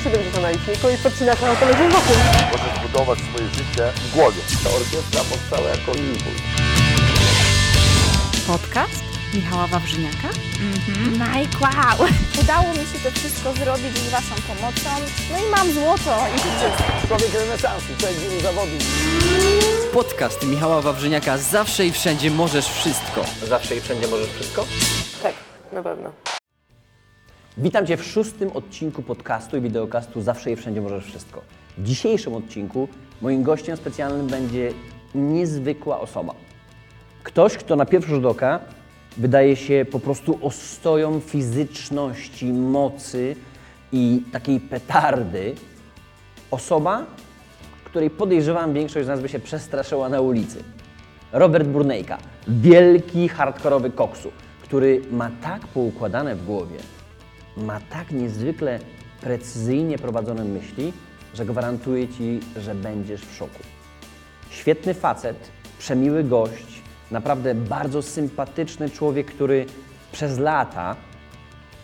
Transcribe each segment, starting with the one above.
170 na liczniku i podcinasz na autologiem wokół. Możesz budować swoje życie w głowie. Ta orkiestra powstała jako impuls. Podcast Michała Wawrzyniaka. Mike, wow! Udało mi się to wszystko zrobić z Waszą pomocą. No i mam złoto i życie. Człowiek renesansu, człowiek wielu zawodów. Podcast Michała Wawrzyniaka Zawsze i wszędzie możesz wszystko. Zawsze i wszędzie możesz wszystko? Tak, na pewno. Witam Cię w szóstym odcinku podcastu i wideokastu Zawsze i Wszędzie Możesz Wszystko. W dzisiejszym odcinku moim gościem specjalnym będzie niezwykła osoba. Ktoś, kto na pierwszy rzut oka wydaje się po prostu ostoją fizyczności, mocy i takiej petardy. Osoba, której podejrzewam większość z nas by się przestraszyła na ulicy. Robert Burnejka, wielki hardkorowy koksu, który ma tak poukładane w głowie, ma tak niezwykle precyzyjnie prowadzone myśli, że gwarantuję Ci, że będziesz w szoku. Świetny facet, przemiły gość, naprawdę bardzo sympatyczny człowiek, który przez lata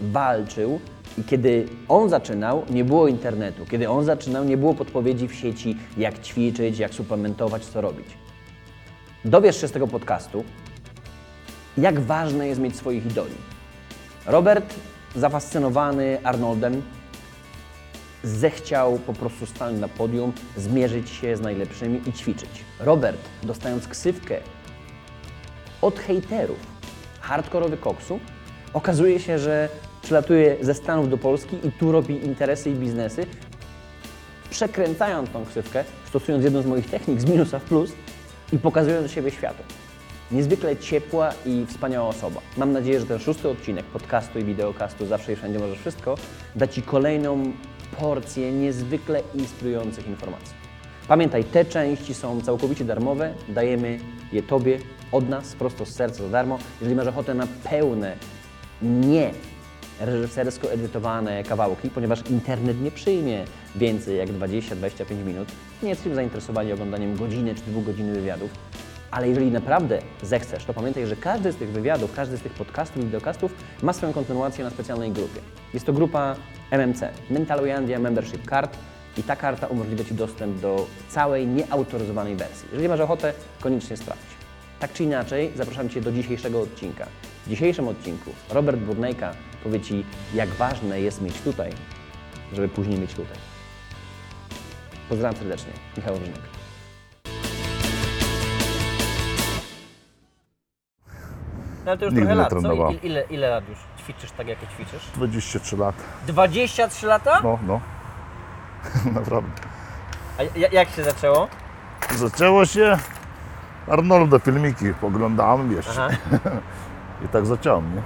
walczył i kiedy on zaczynał, nie było internetu. Kiedy on zaczynał, nie było podpowiedzi w sieci, jak ćwiczyć, jak suplementować, co robić. Dowiesz się z tego podcastu, jak ważne jest mieć swoich idoli. Robert, zafascynowany Arnoldem, zechciał po prostu stanąć na podium, zmierzyć się z najlepszymi i ćwiczyć. Robert, dostając ksywkę od hejterów hardkorowy koksu, okazuje się, że przylatuje ze Stanów do Polski i tu robi interesy i biznesy, przekręcając tą ksywkę, stosując jedną z moich technik z minusa w plus i pokazując siebie światu. Niezwykle ciepła i wspaniała osoba. Mam nadzieję, że ten szósty odcinek podcastu i wideokastu Zawsze i Wszędzie Możesz Wszystko da Ci kolejną porcję niezwykle inspirujących informacji. Pamiętaj, te części są całkowicie darmowe, dajemy je Tobie od nas, prosto z serca za darmo. Jeżeli masz ochotę na pełne, nie reżysersko edytowane kawałki, ponieważ internet nie przyjmie więcej jak 20-25 minut. Nie jesteśmy zainteresowani oglądaniem godziny czy dwóch godziny wywiadów, ale jeżeli naprawdę zechcesz, to pamiętaj, że każdy z tych wywiadów, każdy z tych podcastów wideokastów ma swoją kontynuację na specjalnej grupie. Jest to grupa MMC, Mentaloyandia Membership Card i ta karta umożliwia Ci dostęp do całej nieautoryzowanej wersji. Jeżeli masz ochotę, koniecznie sprawdź. Tak czy inaczej, zapraszam Cię do dzisiejszego odcinka. W dzisiejszym odcinku Robert Burnejka powie Ci, jak ważne jest mieć tutaj, żeby później mieć tutaj. Pozdrawiam serdecznie, Michał Wawrzynek. No ale to już Nigdy trochę nie lat, co? trenowałem. I, ile, ile lat już ćwiczysz tak, jak ćwiczysz? 23 lat. 23 lata? No, no. Naprawdę. A ja- jak się zaczęło? Zaczęło się... Arnolda filmiki oglądałem, wiesz. Aha. I tak zacząłem, nie?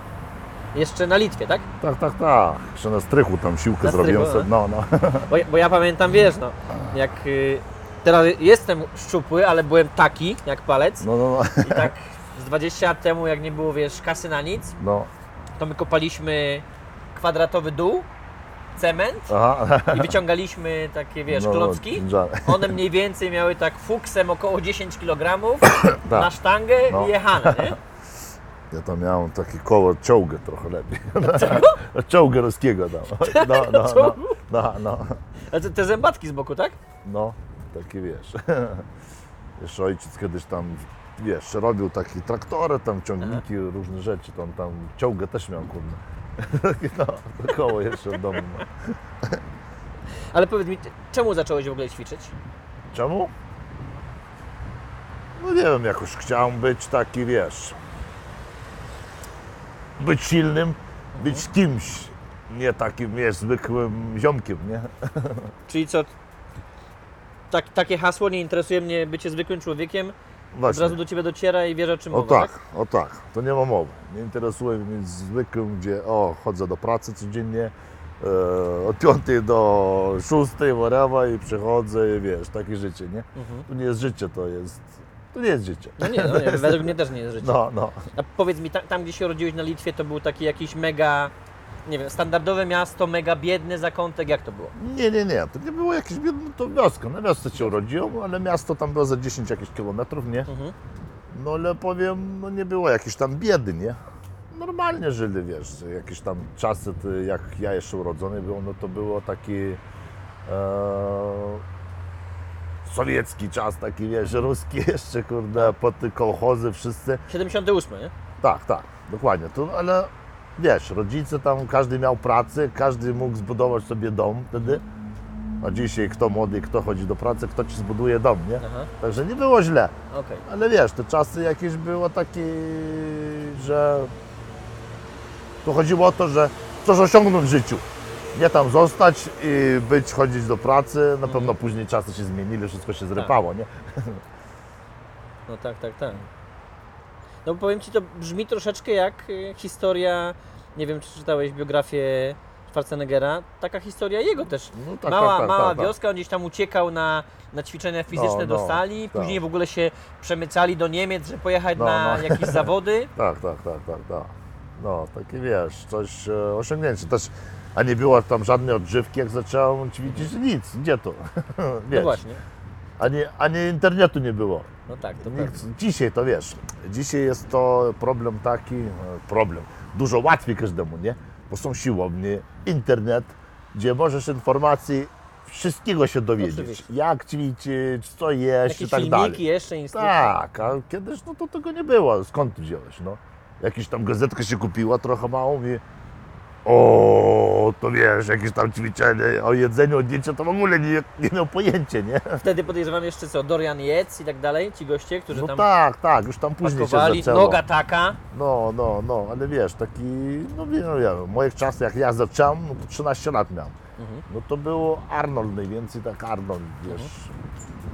Jeszcze na Litwie, tak? Tak, tak, tak. Jeszcze na strychu tam siłkę Na zrobiłem. strychu, sobie. No, no. Bo, ja- bo ja pamiętam, wiesz, no, jak y, teraz jestem szczupły, ale byłem taki, jak palec. No, no, no. I tak z 20 lat temu, jak nie było, wiesz, kasy na nic, no. to my kopaliśmy kwadratowy dół, cement Aha. i wyciągaliśmy takie, wiesz, No, klocki. żal. One mniej więcej miały tak fuksem około 10 kg na Tak. sztangę No. i jechane, nie? Ja tam miałem takie koło czołgę trochę lepiej. Czołgę ruskiego tam. No, no, no, no, no. A te, te zębatki z boku, tak? No, taki wiesz. Jeszcze ojciec kiedyś tam, wiesz, robił takie traktory, tam ciągniki, różne rzeczy, tam, tam ciągę też miał, kurde. No, koło jeszcze w domu. No. Ale powiedz mi, czemu zacząłeś w ogóle ćwiczyć? Czemu? No nie wiem, jakoś chciałem być taki, wiesz, być silnym, być kimś, nie takim, wiesz, zwykłym ziomkiem, nie? Czyli co, tak, takie hasło, nie interesuje mnie bycie zwykłym człowiekiem, od Właśnie. razu do Ciebie dociera i wiesz o czym O mowa, tak, o tak, to nie ma mowy. Nie interesuje mnie zwykłym, gdzie o, chodzę do pracy codziennie, e, od 5 do 6, whatever i przychodzę i wiesz, takie życie, nie? To nie jest życie, to jest, to nie jest życie. No nie, no nie, według mnie też nie jest życie. No, no. A powiedz mi, tam, tam gdzie się urodziłeś na Litwie, to był taki jakiś mega, nie wiem, standardowe miasto, mega biedny zakątek, jak to było? Nie, nie, nie, to nie było jakieś biedne, to wioska, na wiosce się urodziłem, ale miasto tam było za 10 jakichś kilometrów, nie? Mhm. No ale powiem, no nie było jakiejś tam biedy, nie? Normalnie żyli, wiesz, jakieś tam czasy, jak ja jeszcze urodzony byłem, no to było takie sowiecki czas taki, wiesz, ruski jeszcze, kurde, pod te kołchozy wszyscy. 78, nie? Tak, tak, dokładnie. To, ale wiesz, rodzice tam, każdy miał pracę, każdy mógł zbudować sobie dom wtedy. A dzisiaj kto młody, kto chodzi do pracy, kto ci zbuduje dom, nie? Aha, Także nie było źle. okej. Ale wiesz, te czasy jakieś było takie, że to chodziło o to, że coś osiągnąć w życiu. Nie tam zostać i być, chodzić do pracy. Na pewno później czasy się zmienili, wszystko się zrypało, nie? No tak, tak, tak. No bo powiem Ci, to brzmi troszeczkę jak y, historia, nie wiem czy czytałeś biografię Schwarzeneggera, taka historia jego też. No tak, mała tak, tak, mała tak, tak. wioska, on gdzieś tam uciekał na, na ćwiczenia fizyczne No, do no, sali, tak. później w ogóle się przemycali do Niemiec, żeby pojechać No, na no. jakieś zawody. Tak, tak, tak, tak, tak. No, takie wiesz, coś e, osiągnięcie. Też, a nie było tam żadnej odżywki, jak zacząłem ćwiczyć, nic, gdzie to? No właśnie. ani, ani internetu nie było. No tak, to Nikt, dzisiaj to wiesz, dzisiaj jest to problem taki, e, problem, dużo łatwiej każdemu, nie? Bo są siłownie, internet, gdzie możesz informacji wszystkiego się dowiedzieć. Oczywiście. Jak ćwiczyć, co jeść Jakieś i tak filmiki dalej. jeszcze, instrukcje. Tak, a kiedyś no to tego nie było. Skąd ty wziąłeś, no? Jakiś tam gazetkę się kupiła, trochę mało i o, to wiesz, jakieś tam ćwiczenie o jedzeniu, o diecie, to w ogóle nie, nie miał pojęcia, nie? Wtedy podejrzewam jeszcze co, Dorian Yates i tak dalej, ci goście, którzy No tam tak, tak, już tam później się pakowali, zaczęło. noga taka. No, no, no, ale wiesz, taki, no wiem, no, wiem, w moich czasach jak ja zacząłem, no to 13 lat miałem. Mhm. No to było Arnold najwięcej, tak Arnold, wiesz,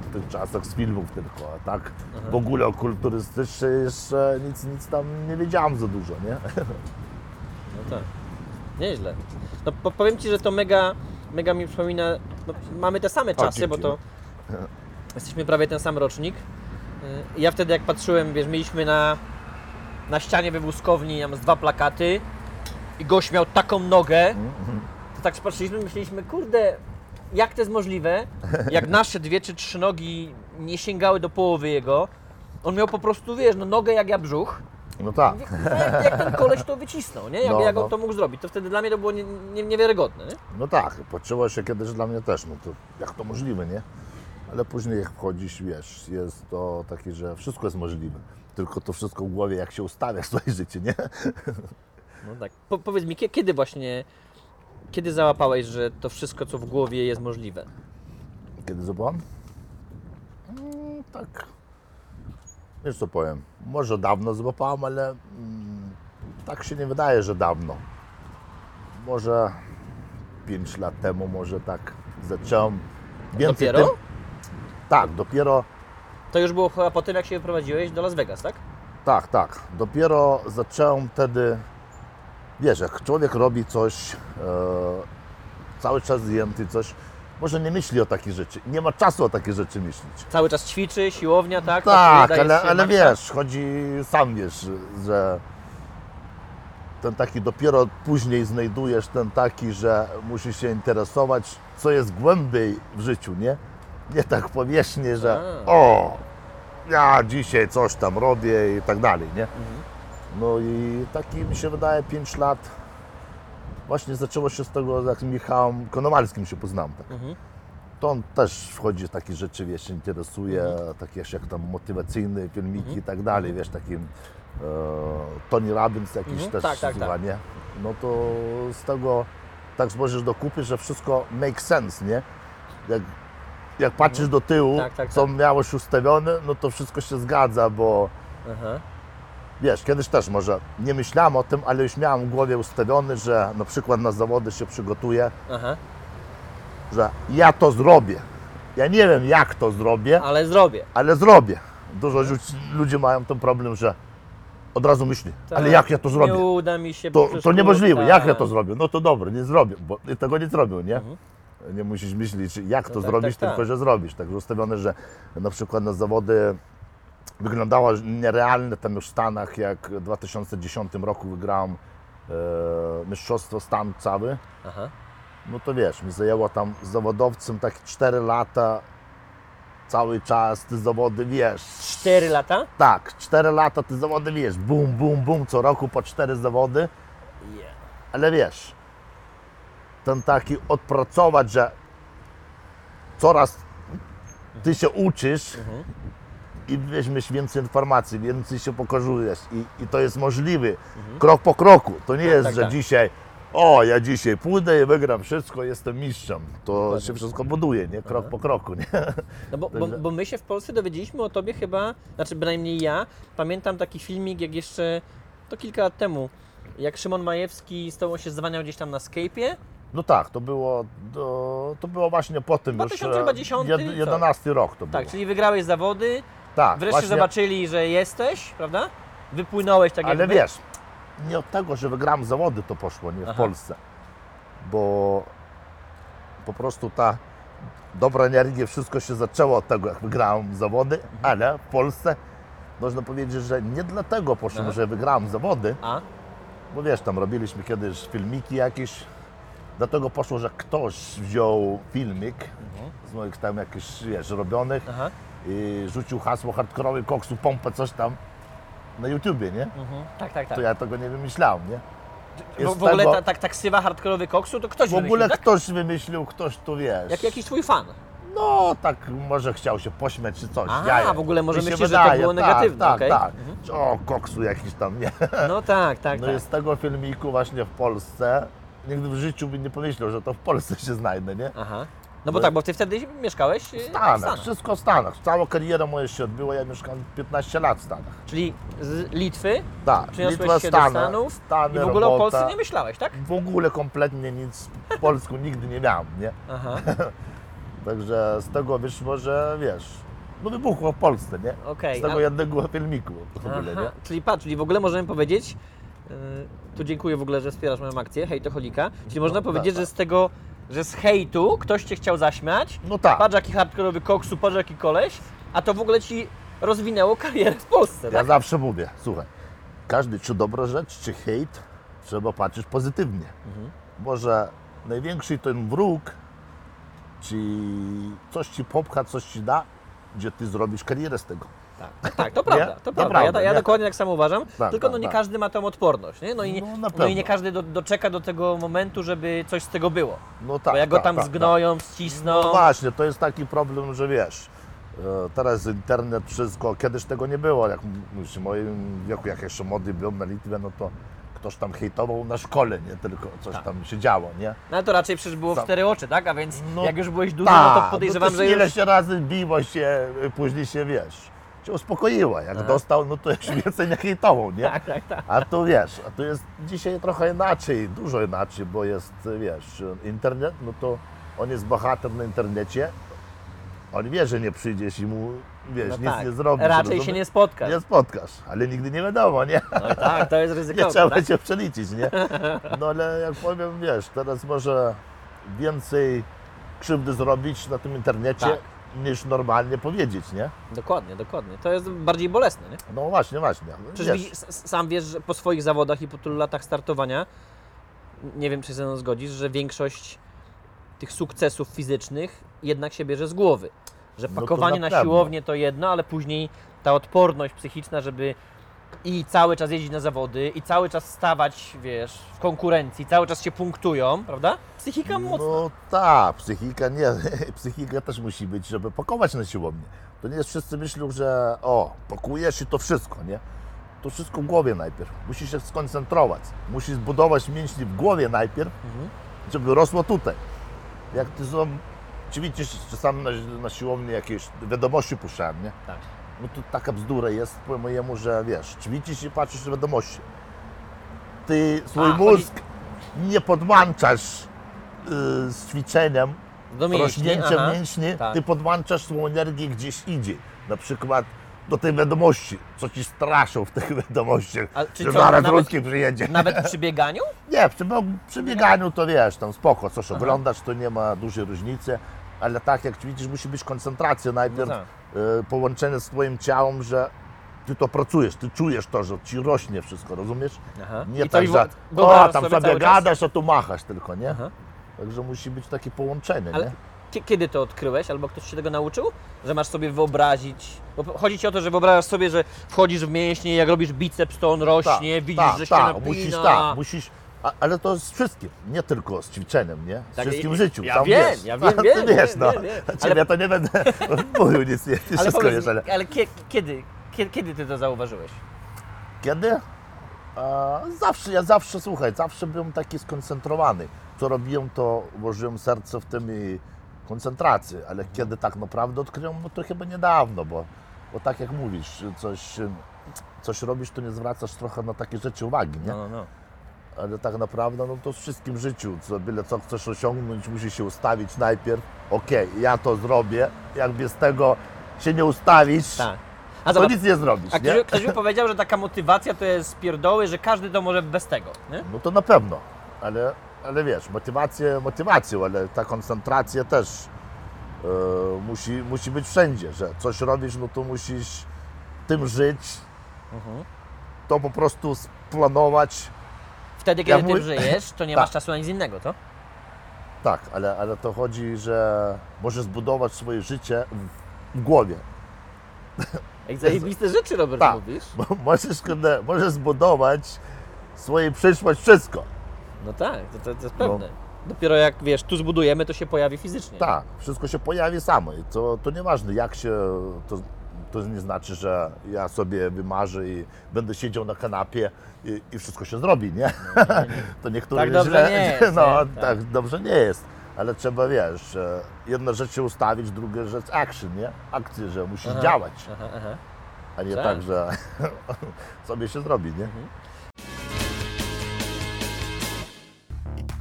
w tych czasach z filmów tylko, a tak w ogóle o kulturystyce jeszcze nic, nic tam nie wiedziałem za dużo, nie? No tak. Nieźle. No po, powiem Ci, że to mega, mega mi przypomina, no, mamy te same czasy, bo to jesteśmy prawie ten sam rocznik. Y, Ja wtedy jak patrzyłem, wiesz, mieliśmy na, na ścianie we wózkowni tam z dwa plakaty i gość miał taką nogę, to tak patrzyliśmy i myśleliśmy, kurde, jak to jest możliwe, jak nasze dwie czy trzy nogi nie sięgały do połowy jego, on miał po prostu, wiesz, no nogę jak ja brzuch, No tak. jak, jak ten koleś to wycisnął, nie? Jak, No, jak no. on to mógł zrobić, to wtedy dla mnie to było nie, nie, niewiarygodne, nie? No tak, poczuło się kiedyś dla mnie też, no to jak to możliwe, nie? Ale później jak wchodzisz, wiesz, jest to takie, że wszystko jest możliwe. Tylko to wszystko w głowie, jak się ustawia w swoje życie, nie? No tak. Po, powiedz mi, kie- kiedy właśnie, kiedy załapałeś, że to wszystko, co w głowie jest możliwe? Kiedy zobaczyłem? Mm, tak. Wiesz co powiem? Może dawno złapałem, ale mm, tak się nie wydaje, że dawno. Może 5 lat temu, może tak zacząłem. Więcej Dopiero? Tym, tak, dopiero To już było chyba po tym, jak się wyprowadziłeś do Las Vegas, tak? Tak, tak. Dopiero zacząłem wtedy, wiesz, jak człowiek robi coś, e, cały czas zjęty, coś, może nie myśli o takich rzeczy, nie ma czasu o takie rzeczy myśleć. Cały czas ćwiczy, siłownia, tak? Tak, ale, ale maksa. wiesz, chodzi, sam wiesz, że ten taki dopiero później znajdujesz ten taki, że musisz się interesować, co jest głębiej w życiu, nie? Nie tak powierzchnie, że A. o, ja dzisiaj coś tam robię i tak dalej, nie? Mhm. No i taki mi się wydaje 5 lat właśnie zaczęło się z tego, jak z Michałem Konomalskim się poznałem. Tak. Mhm. To on też wchodzi w takie rzeczy, wiesz, się interesuje, Mhm. takie jak tam motywacyjne filmiki i tak dalej, wiesz, takim e, Tony Robbins jakiś Mhm. też Tak, tak, tak. No to z tego tak złożysz do kupy, że wszystko make sense, nie? Jak, jak patrzysz do tyłu, Tak, tak, co tak. miałeś ustawione, no to wszystko się zgadza, bo Aha. Wiesz, kiedyś też może nie myślałem o tym, ale już miałem w głowie ustawiony, że na przykład na zawody się przygotuję, Aha. że ja to zrobię. Ja nie wiem jak to zrobię, Ale zrobię. ale zrobię. Dużo ludzi, ludzie mają ten problem, że od razu myśli, ale Tak. jak ja to Nie zrobię? uda mi się. bo To, przecież to niemożliwe, tak. jak ja to zrobię? No to dobra, nie zrobię, bo tego nie zrobił, nie? Mhm. Nie musisz myśleć, jak to tak, zrobić, tak, tylko tak. że zrobisz. Także ustawione, że na przykład na zawody wyglądało nierealne tam już w Stanach, jak w 2010 roku wygrałem e, mistrzostwo Stan cały. Aha. No to wiesz, mi zajęło tam z zawodowcem takie 4 lata, cały czas te zawody, wiesz, Cztery lata? tak, 4 lata te zawody, wiesz, bum, bum, bum, co roku po 4 zawody. Yeah. Ale wiesz, ten taki odpracować, że coraz ty się uczysz i weźmiesz więcej informacji, więcej się pokazujesz i, i to jest możliwe krok po kroku. To nie jest, tak, że tak. dzisiaj o, ja dzisiaj pójdę i wygram wszystko, jestem mistrzem. To się wszystko buduje, nie? Krok po kroku, nie? No bo, bo, bo my się w Polsce dowiedzieliśmy o tobie chyba, znaczy bynajmniej ja, pamiętam taki filmik jak jeszcze, to kilka lat temu, jak Szymon Majewski z tobą się zwaniał gdzieś tam na Skype'ie. No tak, to było, to, to było właśnie po tym już, 2010 e, co? jed- 11 rok to Tak, było. czyli wygrałeś zawody, tak, wreszcie właśnie, zobaczyli, że jesteś, prawda? Wypłynąłeś tak Ale jakby. wiesz, nie od tego, że wygrałem zawody to poszło, nie w Aha. Polsce. Bo po prostu ta dobra energia, wszystko się zaczęło od tego, jak wygrałem zawody, Mhm. ale w Polsce można powiedzieć, że nie dlatego poszłem, Aha. że wygrałem zawody, A? bo wiesz, tam robiliśmy kiedyś filmiki jakieś, dlatego poszło, że ktoś wziął filmik z moich tam jakichś, wiesz, robionych Aha. I rzucił hasło hardkorowy koksu, pompę, coś tam na YouTubie, nie? Mhm. Tak, tak, tak. To ja tego nie wymyślałem, nie? w, jest w ogóle tego- ta, ta, ta ksywa hardkorowy koksu to ktoś W ogóle wymyślił, tak? ktoś wymyślił, ktoś tu wiesz. Jak jakiś twój fan. No tak, może chciał się pośmiać czy coś. A, w ogóle może myślisz, że to wydaje, było tak, negatywne, Tak, okej. tak. Mhm. O, koksu jakiś tam, nie? No tak, tak, No tak. z tego filmiku właśnie w Polsce, nigdy w życiu bym nie pomyślał, że to w Polsce się znajdę, nie? Aha. No bo No. tak, bo ty wtedy mieszkałeś e, W Stanach, w Stanach. wszystko w Stanach. Cała kariera moja się odbyła, ja mieszkam 15 lat w Stanach. Czyli z Litwy Tak, przyniosłeś Litwa, się do Stany, Stanów Stany, i w ogóle o robota. Polsce nie myślałeś, tak? W ogóle kompletnie nic w polsku nigdy nie miałem, nie? Aha, Także z tego wyszło, że wiesz, no wybuchło w Polsce, nie? okej. Z tego a- jednego filmiku w ogóle, Aha, nie? Czyli patrz, czyli w ogóle możemy powiedzieć, yy, tu dziękuję w ogóle, że wspierasz moją akcję, hejtoholika, czyli można tak, powiedzieć, tak. że z tego, że z hejtu ktoś cię chciał zaśmiać, No tak. patrz jaki hardkorowy koksu, patrz jaki koleś, a to w ogóle ci rozwinęło karierę w Polsce, Ja tak? zawsze mówię, słuchaj, każdy czy dobra rzecz, czy hejt, trzeba patrzeć pozytywnie. Mhm. Może największy ten wróg, czy coś ci popcha, coś ci da, gdzie ty zrobisz karierę z tego. Tak, tak, to prawda, to To prawda. prawda, ja, ja nie? dokładnie tak samo uważam, Tak, tylko tak, no nie tak. każdy ma tą odporność, nie? No i, nie, No, no i nie każdy do, doczeka do tego momentu, żeby coś z tego było. No tak, Bo jak go tak, tam tak, zgnoją, Tak. ścisną, No właśnie, to jest taki problem, że wiesz, e, teraz internet, wszystko, kiedyś tego nie było, jak w moim wieku, jak jeszcze młody byłem na Litwie, no to ktoś tam hejtował na szkole, nie tylko coś Tak. tam się działo, nie? no ale to raczej przecież było w cztery oczy, tak? A więc No jak już byłeś duży, no to Tak, podejrzewam, no że to ile już... się razy biło się, później się, wiesz, się uspokoiła. Jak Aha. dostał, no to już więcej nie hejtował, nie? Tak, tak, tak. A tu wiesz, a tu jest dzisiaj trochę inaczej, dużo inaczej, bo jest, wiesz, internet, no to on jest bohater na internecie. On wie, że nie przyjdziesz i mu, wiesz, No nic tak. nie zrobisz. Raczej się rozumiesz? nie spotkasz. Nie spotkasz, ale nigdy nie wiadomo, nie? No tak, to jest Nie ryzykowne. trzeba tak? się przeliczyć, nie? No ale jak powiem, wiesz, teraz może więcej krzywdy zrobić na tym internecie, Tak. Niż normalnie powiedzieć, nie? Dokładnie, dokładnie. To jest bardziej bolesne, nie? No właśnie, właśnie. Przecież Wiesz, widzisz, s- sam wiesz, że po swoich zawodach i po tylu latach startowania, nie wiem, czy się ze mną zgodzisz, że większość tych sukcesów fizycznych jednak się bierze z głowy. Że No to pakowanie na na, pewno. siłownię to jedno, ale później ta odporność psychiczna, żeby i cały czas jeździć na zawody, i cały czas stawać, wiesz, w konkurencji, cały czas się punktują, prawda? Psychika mocna. No tak, psychika nie, psychika też musi być, żeby pakować na siłownię. To nie jest wszyscy myślą, że o, pakujesz i to wszystko, nie? To wszystko w głowie najpierw. Musisz się skoncentrować. Musisz zbudować mięśnie w głowie najpierw, Mhm. żeby rosło tutaj. Jak ty są, czy widzisz, czasami na, na siłowni jakieś wiadomości puszczałem, nie? Tak. No to taka bzdura jest po mojemu, że wiesz, ćwiczysz i patrzysz na wiadomości. Ty swój A, chodzi- mózg nie podłączasz y, z ćwiczeniem, Do mięśni, rośnięciem aha. mięśni, Tak. ty podłączasz swoją energię gdzieś indziej. Na przykład do tej wiadomości, co ci straszą w tych wiadomościach, A czy że co, zaraz nawet- ruski przyjedzie. Nawet przy bieganiu? Nie, przy, przy bieganiu to wiesz, tam spoko, coś oglądasz, to nie ma dużej różnicy, ale tak jak widzisz, musi być koncentracja najpierw, No tak. Y, połączenie z twoim ciałem, że ty to pracujesz, ty czujesz to, że ci rośnie wszystko, rozumiesz? Aha. Nie I tak, że o, tam sobie sobie cały czas? gadasz, a tu machasz tylko, nie? Aha. Także musi być takie połączenie, Ale nie? kie- kiedy to odkryłeś, albo ktoś się tego nauczył? Że masz sobie wyobrazić. Bo chodzi ci o to, że wyobrażasz sobie, że wchodzisz w mięśnie, jak robisz biceps, to on rośnie, widzisz, że się tak, napina. musisz, tak, musisz, A, ale to z wszystkim, nie tylko z ćwiczeniem, nie? Z Tak, wszystkim ja- w życiu. ja wiem, wiesz. ja wiem, Ty wiem, wiesz, wiem, no. wiem, wiem. A Ciebie to nie będę mówił nic, nie, ty Ale wszystko wiesz, ale... ale kie, kiedy, kiedy, kiedy ty to zauważyłeś? Kiedy? A, zawsze, ja zawsze, słuchaj, zawsze byłem taki skoncentrowany. Co robiłem, to włożyłem serce w tym i koncentrację, ale kiedy tak naprawdę odkryłem, no to chyba niedawno, bo, bo tak jak mówisz, coś, coś robisz, to nie zwracasz trochę na takie rzeczy uwagi, nie? No, no, no. Ale tak naprawdę, no to w wszystkim życiu, co, byle co chcesz osiągnąć, musisz się ustawić najpierw, okej, ja to zrobię, jak bez tego się nie ustawisz, Tak. A to zobacz, nic nie zrobisz, a nie? ktoś, ktoś mi powiedział, że taka motywacja to jest pierdoły, że każdy to może bez tego, nie? No to na pewno, ale, ale wiesz, motywację motywacją, ale ta koncentracja też e, musi, musi być wszędzie, że coś robisz, no to musisz tym żyć, Mhm. to po prostu splanować, Wtedy, Ja kiedy ty mówię- żyjesz, to nie Tak. masz czasu na nic innego, to? tak, ale, ale to chodzi, że możesz zbudować swoje życie w, w głowie. Jak zajebiste rzeczy, Robert, Tak. mówisz. Możesz, kurde, możesz zbudować swoją przyszłość, wszystko. No tak, to, to, to jest pewne. Dopiero jak, wiesz, tu zbudujemy, to się pojawi fizycznie. Tak, wszystko się pojawi samo i to, to nieważne jak się, to, to nie znaczy, że ja sobie wymarzę i będę siedział na kanapie i, i wszystko się zrobi, nie? to niektórzy Tak dobrze źle, nie jest, no nie? tak. dobrze nie jest, ale trzeba, wiesz, e, jedna rzecz się ustawić, druga rzecz action, nie? Akcję, że musisz Aha. działać, Aha, aha. a nie Tak. tak, że sobie się zrobi, nie?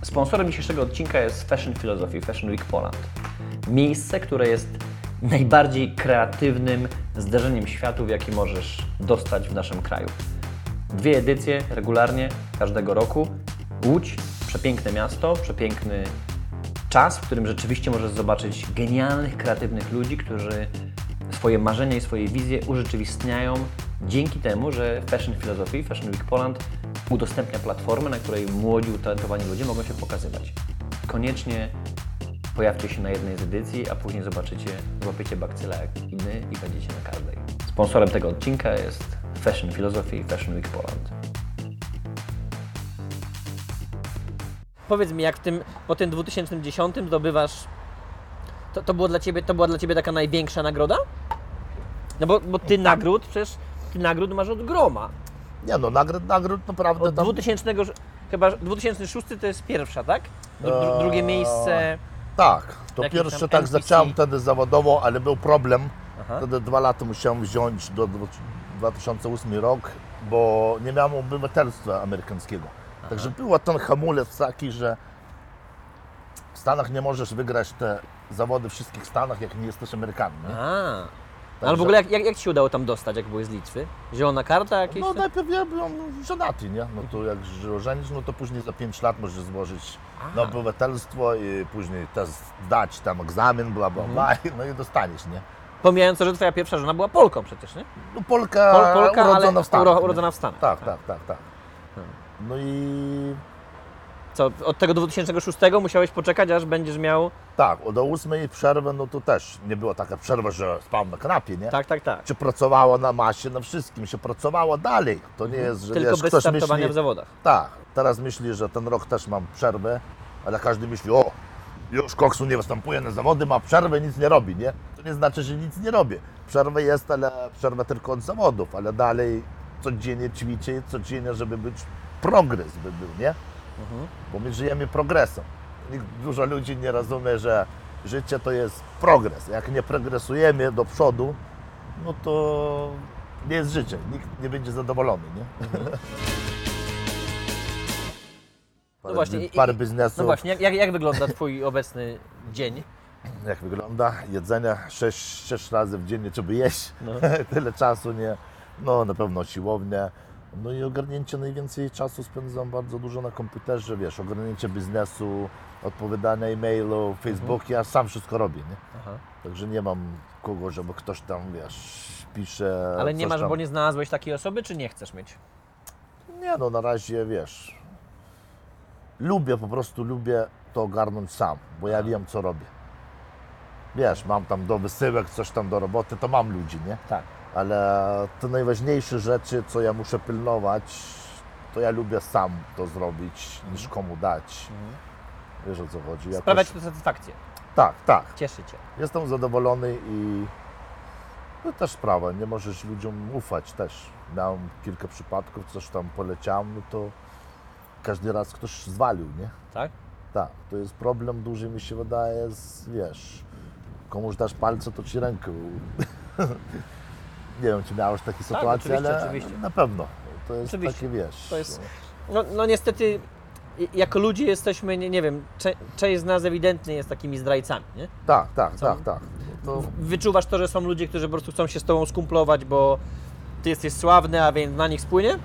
Sponsorem dzisiejszego odcinka jest Fashion Philosophy, Fashion Week Poland. Miejsce, które jest najbardziej kreatywnym zderzeniem światów, jaki możesz dostać w naszym kraju. Dwie edycje regularnie każdego roku. Łódź, przepiękne miasto, przepiękny czas, w którym rzeczywiście możesz zobaczyć genialnych, kreatywnych ludzi, którzy swoje marzenia i swoje wizje urzeczywistniają dzięki temu, że Fashion Philosophy, Fashion Week Poland udostępnia platformę, na której młodzi, utalentowani ludzie mogą się pokazywać. Koniecznie pojawcie się na jednej z edycji, a później zobaczycie, złapiecie bakcyla jak i my i będziecie na każdej. Sponsorem tego odcinka jest Fashion Philosophy, Fashion Week Poland. Powiedz mi, jak w tym, po tym 2010 zdobywasz. To, to, było dla ciebie, to była dla ciebie taka największa nagroda? No bo, bo ty nagród, przecież ty nagród masz od groma. Nie no, nagród, nagród naprawdę Od tam... 2000, chyba 2006 to jest pierwsza, tak? Dru, dru, drugie Eee, miejsce. Tak, to Jakiś pierwsze tam tak NPC. zacząłem wtedy zawodowo, ale był problem. Aha. Wtedy dwa lata musiałem wziąć do dwu- 2008 rok, bo nie miałem obywatelstwa amerykańskiego. Także był ten hamulec taki, że w Stanach nie możesz wygrać te zawody w wszystkich Stanach, jak nie jesteś Amerykanem. Nie? A. Także- Ale w ogóle jak, jak, jak ci się udało tam dostać, jak byłeś z Litwy? Zielona karta jakieś? No najpierw ja byłem żonaty, nie? No to jak się ożenisz, no to później za 5 lat możesz złożyć na obywatelstwo i później też zdać tam egzamin, bla bla bla, Mhm. no i dostaniesz, nie? Pomijając to, że twoja pierwsza żona była Polką przecież, nie? No Polka, Pol, Polka, urodzona w Stanach. uro, urodzona w Stanach. Tak, tak, tak, tak. No i Co, od tego 2006 musiałeś poczekać, aż będziesz miał... tak, do ósmej przerwy, no to też nie była taka przerwa, że spał na kanapie, nie? Tak, tak, tak. Się pracowało na masie, na wszystkim, się pracowało dalej. To nie jest, że Tylko wiesz, bez ktoś startowania myśli, w zawodach. Tak, teraz myśli, że ten rok też mam przerwę, ale każdy myśli, o, już Koksu nie występuje na zawody, ma przerwę, nic nie robi, nie? To nie znaczy, że nic nie robię. Przerwa jest, ale przerwa tylko od zawodów, ale dalej codziennie ćwiczę, codziennie, żeby być progres by był, nie? Bo my żyjemy progresem. Dużo ludzi nie rozumie, że życie to jest progres. Jak nie progresujemy do przodu, no to nie jest życie. Nikt nie będzie zadowolony, nie? Parę, właśnie, bi- i- parę biznesów. No właśnie, jak, jak, wygląda twój obecny dzień? Jak wygląda? Jedzenie 6, 6 razy w dzień nie trzeba jeść. Tyle czasu nie. No na pewno siłownia. No i ogarnięcie najwięcej czasu spędzam bardzo dużo na komputerze, wiesz, ogarnięcie biznesu, odpowiadanie e-mailu, Facebook, ja sam wszystko robię, nie? Aha. Także nie mam kogo, żeby ktoś tam, wiesz, pisze. Ale nie masz, tam. bo nie znalazłeś takiej osoby, czy nie chcesz mieć? Nie no, na razie wiesz. Lubię, po prostu lubię to ogarnąć sam, bo ja wiem, co robię. Wiesz, mam tam do wysyłek, coś tam do roboty, to mam ludzi, nie? Tak. Ale te najważniejsze rzeczy, co ja muszę pilnować, to ja lubię sam to zrobić, niż komu dać. Wiesz o co chodzi? Jakoś- Sprawia Ci to satysfakcję, Tak, tak. cieszy Cię. Jestem zadowolony i no też sprawa, nie możesz ludziom ufać też. Miałem kilka przypadków, coś tam poleciałem, no to każdy raz ktoś zwalił, nie? Tak? Tak, to jest problem duży mi się wydaje, z, wiesz, komuś dasz palce, to ci rękę. nie wiem, czy miałeś takie sytuacje, Tak, oczywiście, ale oczywiście. na pewno. To jest Oczywiście. takie, wiesz. To jest- No, no niestety, i- jako ludzie jesteśmy, nie, nie wiem, część z nas ewidentnie jest takimi zdrajcami, nie? Tak, tak, tak, tak. No to, Wyczuwasz to, że są ludzie, którzy po prostu chcą się z Tobą skumplować, bo Ty jesteś sławny, a więc na nich spłynie?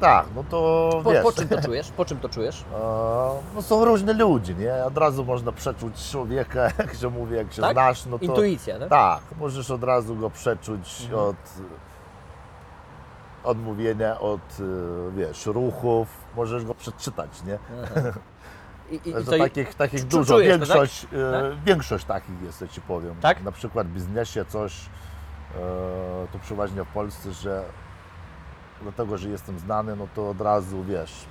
Tak, no to Po, wiesz. po czym to czujesz? Po czym to czujesz? E, No są różni ludzie, nie? Od razu można przeczuć człowieka, jak się mówi, jak się Tak? znasz, no to... Intuicja, tak? Tak, możesz od razu go przeczuć Mhm. od od mówienia, od, e, wiesz, ruchów, możesz go przeczytać, nie? I, i, i i- takich, takich dużo, czujesz to, tak? większość, e, Tak? większość takich jest, ja Ci powiem. Tak? Na przykład w biznesie coś, e, to przeważnie w Polsce, że dlatego, że jestem znany, no to od razu, wiesz,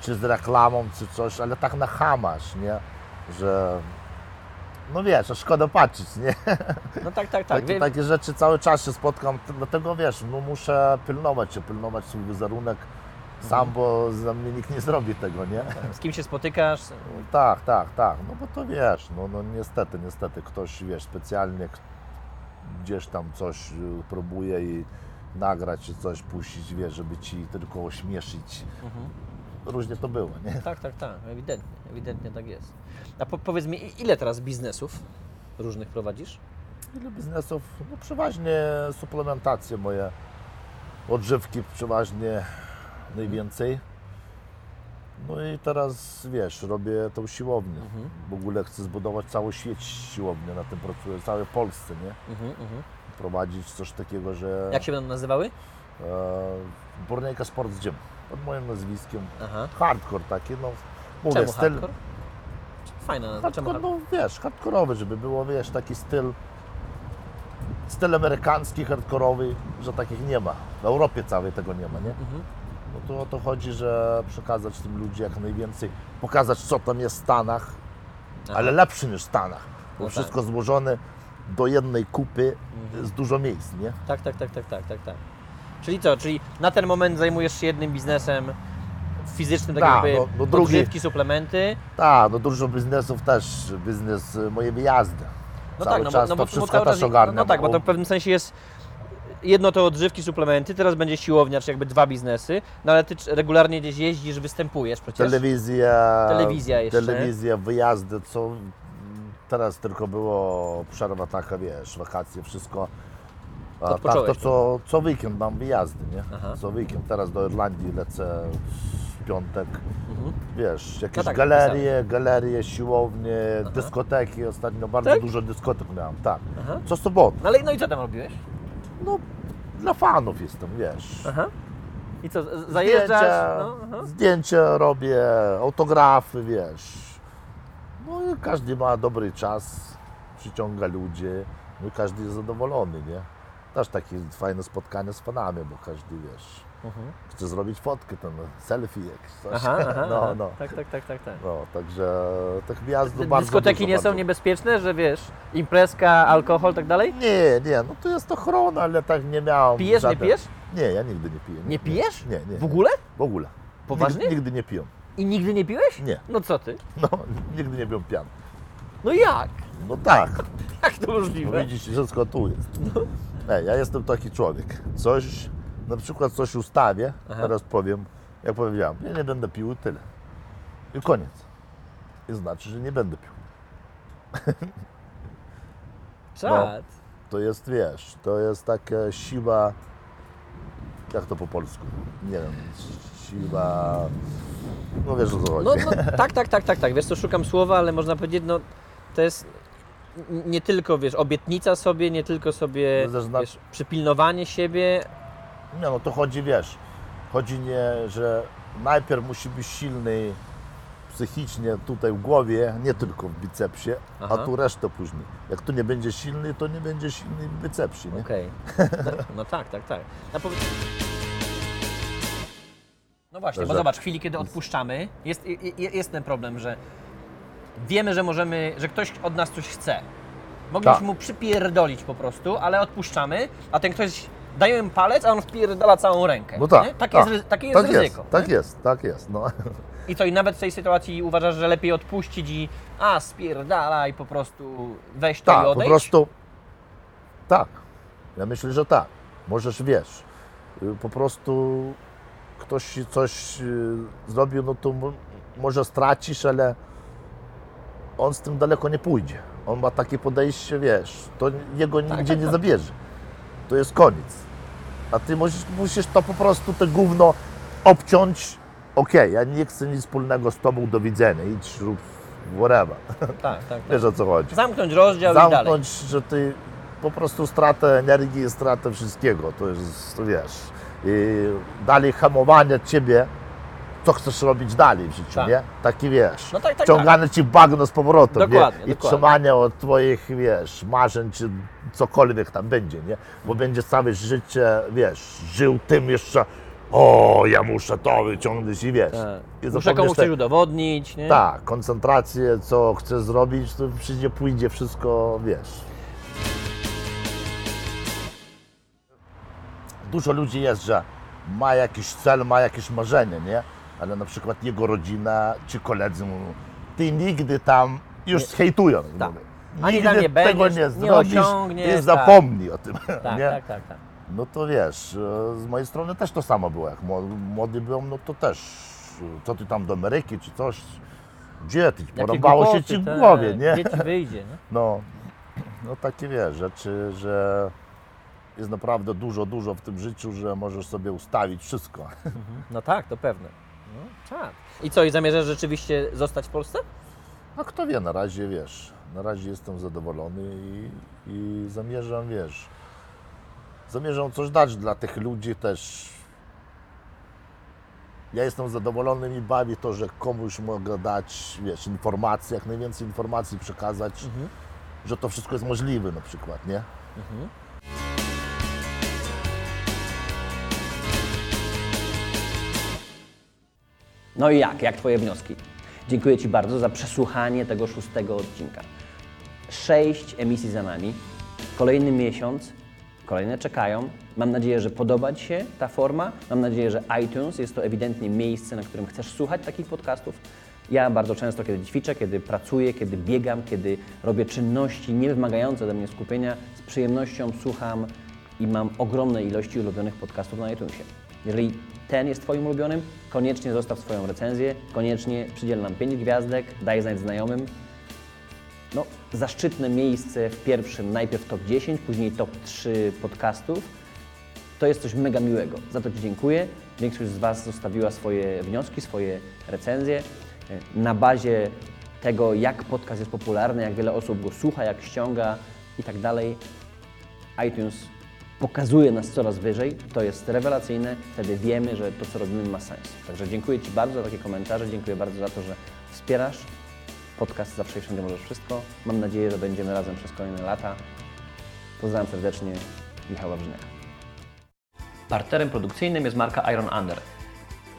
czy z reklamą, czy coś, ale tak na chamasz, nie? Że, no wiesz, a szkoda patrzeć, nie? No tak, tak, tak. Takie, takie rzeczy cały czas się spotkam, dlatego wiesz, no muszę pilnować się, pilnować swój wizerunek Mhm. sam, bo za mnie nikt nie zrobi tego, nie? z kim się spotykasz? Tak, tak, tak, no bo to wiesz, no, no niestety, niestety ktoś, wiesz, specjalnie gdzieś tam coś y, próbuje i nagrać czy coś puścić, wiesz, żeby ci tylko ośmieszyć. Różnie to było, nie? Tak, tak, tak, ewidentnie, ewidentnie tak jest. A po, powiedz mi, ile teraz biznesów różnych prowadzisz? Ile biznesów? No przeważnie suplementacje moje, odżywki przeważnie najwięcej. No i teraz wiesz, robię tą siłownię. Mhm. W ogóle chcę zbudować całą sieć siłownię, na tym pracuję, w całej Polsce, nie? Mhm, mhm. Prowadzić coś takiego, że Jak się będą nazywały? e, Bornejka Sports Gym, pod moim nazwiskiem. Aha. Hardcore taki, no mówię, Czemu styl. hardcore? Fajna nazwa, czemu Hardcore, no wiesz, hardkorowy, żeby było, wiesz, taki styl, styl amerykański, hardkorowy, że takich nie ma. W Europie całej tego nie ma, nie? Mhm. No to o to chodzi, że przekazać tym ludziom jak najwięcej, pokazać co tam jest w Stanach, Aha. ale lepszy niż w Stanach, bo No wszystko złożone do jednej kupy Mhm. z dużo miejsc, nie? Tak, tak, tak, tak, tak, tak, tak. Czyli co, czyli na ten moment zajmujesz się jednym biznesem fizycznym, tak Tak, jakby no- no drugi- odżywki, suplementy. Tak, no dużo biznesów też, biznes y, moje wyjazdy. No cały tak, no, czas bo, no, to bo, wszystko bo też. No, no tak, bo to O, w pewnym sensie jest jedno to odżywki, suplementy, teraz będzie siłownia, czy jakby dwa biznesy, no ale ty regularnie gdzieś jeździsz, występujesz przecież. Telewizja, Telewizja jeszcze. telewizja, wyjazdy, co teraz tylko było przerwa taka, wiesz, wakacje, wszystko. A tak to co, co weekend mam wyjazdy, nie? Aha. Co weekend, teraz do Irlandii lecę w piątek. Mhm. Wiesz, jakieś No tak, galerie, galerie, siłownie, Aha. dyskoteki, ostatnio bardzo Tak? dużo dyskotek miałem, tak. Aha. Co sobotę, No ale no i co tam robiłeś? no dla fanów jestem, wiesz. Aha. I co, zajeżdżasz? Zdjęcia, No, zdjęcia robię, autografy, wiesz. No i każdy ma dobry czas, przyciąga ludzi, no i każdy jest zadowolony, nie? Też takie fajne spotkanie z fanami, bo każdy, wiesz, Mhm. chce zrobić fotkę, ten selfie jakieś coś. Aha, aha, no, aha. no. Tak, tak, tak, tak, tak. No, także tych Dy- bardzo Dyskoteki dużo, nie są bardzo. niebezpieczne, że wiesz, imprezka, alkohol, tak dalej? Nie, nie, no to jest ochrona, ale tak nie miałem Pijesz, nie żaden- pijesz? Nie, ja nigdy nie piję. Nie pijesz? Nie, nie. W ogóle? W ogóle. Poważnie? Nigdy, nigdy nie piję. I nigdy nie piłeś? Nie. No co ty? No, nigdy nie byłem pijany. No jak? No tak, Jak to możliwe? widzisz, wszystko tu jest. Ej, ja jestem taki człowiek. Coś, na przykład coś ustawię, Aha. teraz powiem, jak powiedziałem, ja nie będę pił i tyle. I koniec. I znaczy, że nie będę pił. Czad. To jest, wiesz, to jest taka siła, jak to po polsku? Nie wiem, siła, no wiesz o co chodzi. No, no tak, tak, tak, tak, tak. Wiesz co, szukam słowa, ale można powiedzieć, no to jest nie tylko, wiesz, obietnica sobie, nie tylko sobie, No, zazna- wiesz, przypilnowanie siebie. Nie no, to chodzi, wiesz, chodzi nie, że najpierw musi być silny psychicznie tutaj w głowie, nie tylko w bicepsie, Aha. a tu resztę później. Jak tu nie będzie silny, to nie będzie silny w bicepsie, nie? Okej. No tak, tak, tak. No właśnie, bo Że- zobacz, w chwili, kiedy odpuszczamy, jest, jest ten problem, że wiemy, że możemy, że ktoś od nas coś chce. Mogliśmy Tak. mu przypierdolić po prostu, ale odpuszczamy, a ten ktoś daje im palec, a on wpierdala całą rękę. No tak. tak, jest, takie jest tak ryzyko. Jest, tak jest, tak jest. No. I co, i nawet w tej sytuacji uważasz, że lepiej odpuścić i a, spierdala i po prostu weź to Tak, i po odejdź? prostu. Tak. Ja myślę, że tak. Możesz wiesz. Po prostu ktoś coś y, zrobił, no to mo- może stracisz, ale on z tym daleko nie pójdzie. On ma takie podejście, wiesz, to jego nigdzie tak, nie tak. zabierze. To jest koniec. A ty musisz, musisz to po prostu te gówno obciąć. Okej, ja nie chcę nic wspólnego z tobą, do widzenia, idź rób whatever. Tak, tak, tak. Wiesz o co chodzi Zamknąć rozdział i dalej. zamknąć, że ty po prostu stratę energii, stratę wszystkiego, to jest, to wiesz, dalej hamowanie ciebie, co chcesz robić dalej w życiu, Tak. nie? Taki wiesz, No tak, tak, ciąganie ci w bagno z powrotem, Dokładnie, nie? I dokładnie. trzymanie od twoich, wiesz, marzeń, czy cokolwiek tam będzie, nie? Bo będzie całe życie, wiesz, żył tym jeszcze, o, ja muszę to wyciągnąć i wiesz. Tak. I Muszę komuś te- coś udowodnić, nie? tak, koncentrację, co chcesz zrobić, to przyjdzie, pójdzie wszystko, wiesz. Dużo ludzi jest, że ma jakiś cel, ma jakieś marzenie, nie? Ale na przykład jego rodzina czy koledzy mówią, ty nigdy tam już hejtują. Tak. Ani Nigdy nie tego będziesz, nie nie zrobisz i tak. zapomnij o tym, tak, nie? tak, tak, tak. No to wiesz, e, z mojej strony też to samo było. Jak mło- młody byłem, no to też, e, co ty tam do Ameryki czy coś, gdzie ty, porąbało się ci w tak, głowie, nie? Gdzie ci wyjdzie, nie? No, no takie wiesz, rzeczy, że jest naprawdę dużo, dużo w tym życiu, że możesz sobie ustawić wszystko. No tak, to pewne. No, tak. I co, i zamierzasz rzeczywiście zostać w Polsce? A kto wie, na razie wiesz, na razie jestem zadowolony i, i zamierzam, wiesz, zamierzam coś dać dla tych ludzi też. Ja jestem zadowolony i bawi to, że komuś mogę dać, wiesz, informacje, jak najwięcej informacji przekazać, że to wszystko jest możliwe na przykład, nie? No i jak? Jak Twoje wnioski? Dziękuję Ci bardzo za przesłuchanie tego szóstego odcinka. Sześć emisji za nami, kolejny miesiąc, kolejne czekają. Mam nadzieję, że podoba Ci się ta forma. Mam nadzieję, że iTunes jest to ewidentnie miejsce, na którym chcesz słuchać takich podcastów. Ja bardzo często, kiedy ćwiczę, kiedy pracuję, kiedy biegam, kiedy robię czynności niewymagające ode mnie skupienia, z przyjemnością słucham i mam ogromne ilości ulubionych podcastów na iTunesie. Jeżeli ten jest Twoim ulubionym, koniecznie zostaw swoją recenzję, koniecznie przydziel nam 5 gwiazdek, daj znać znajomym. No, zaszczytne miejsce w pierwszym, najpierw top 10, później top 3 podcastów. To jest coś mega miłego. Za to Ci dziękuję. Większość z Was zostawiła swoje wnioski, swoje recenzje. Na bazie tego, jak podcast jest popularny, jak wiele osób go słucha, jak ściąga i tak dalej, iTunes pokazuje nas coraz wyżej. To jest rewelacyjne. Wtedy wiemy, że to, co robimy, ma sens. Także dziękuję Ci bardzo za takie komentarze. Dziękuję bardzo za to, że wspierasz podcast Zawsze i Wszędzie Możesz Wszystko. Mam nadzieję, że będziemy razem przez kolejne lata. Pozdrawiam serdecznie, Michał Wawrzyniak. Partnerem produkcyjnym jest marka Iron Under.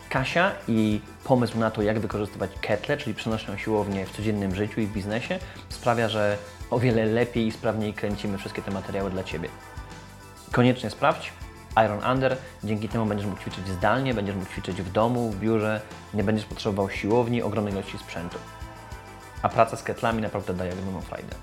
Kasia i pomysł na to, jak wykorzystywać ketle, czyli przenośną siłownię w codziennym życiu i w biznesie, sprawia, że o wiele lepiej i sprawniej kręcimy wszystkie te materiały dla Ciebie. Koniecznie sprawdź Iron Under. Dzięki temu będziesz mógł ćwiczyć zdalnie, będziesz mógł ćwiczyć w domu, w biurze, nie będziesz potrzebował siłowni, ogromnej ilości sprzętu. A praca z ketlami naprawdę daje ogromną frajdę.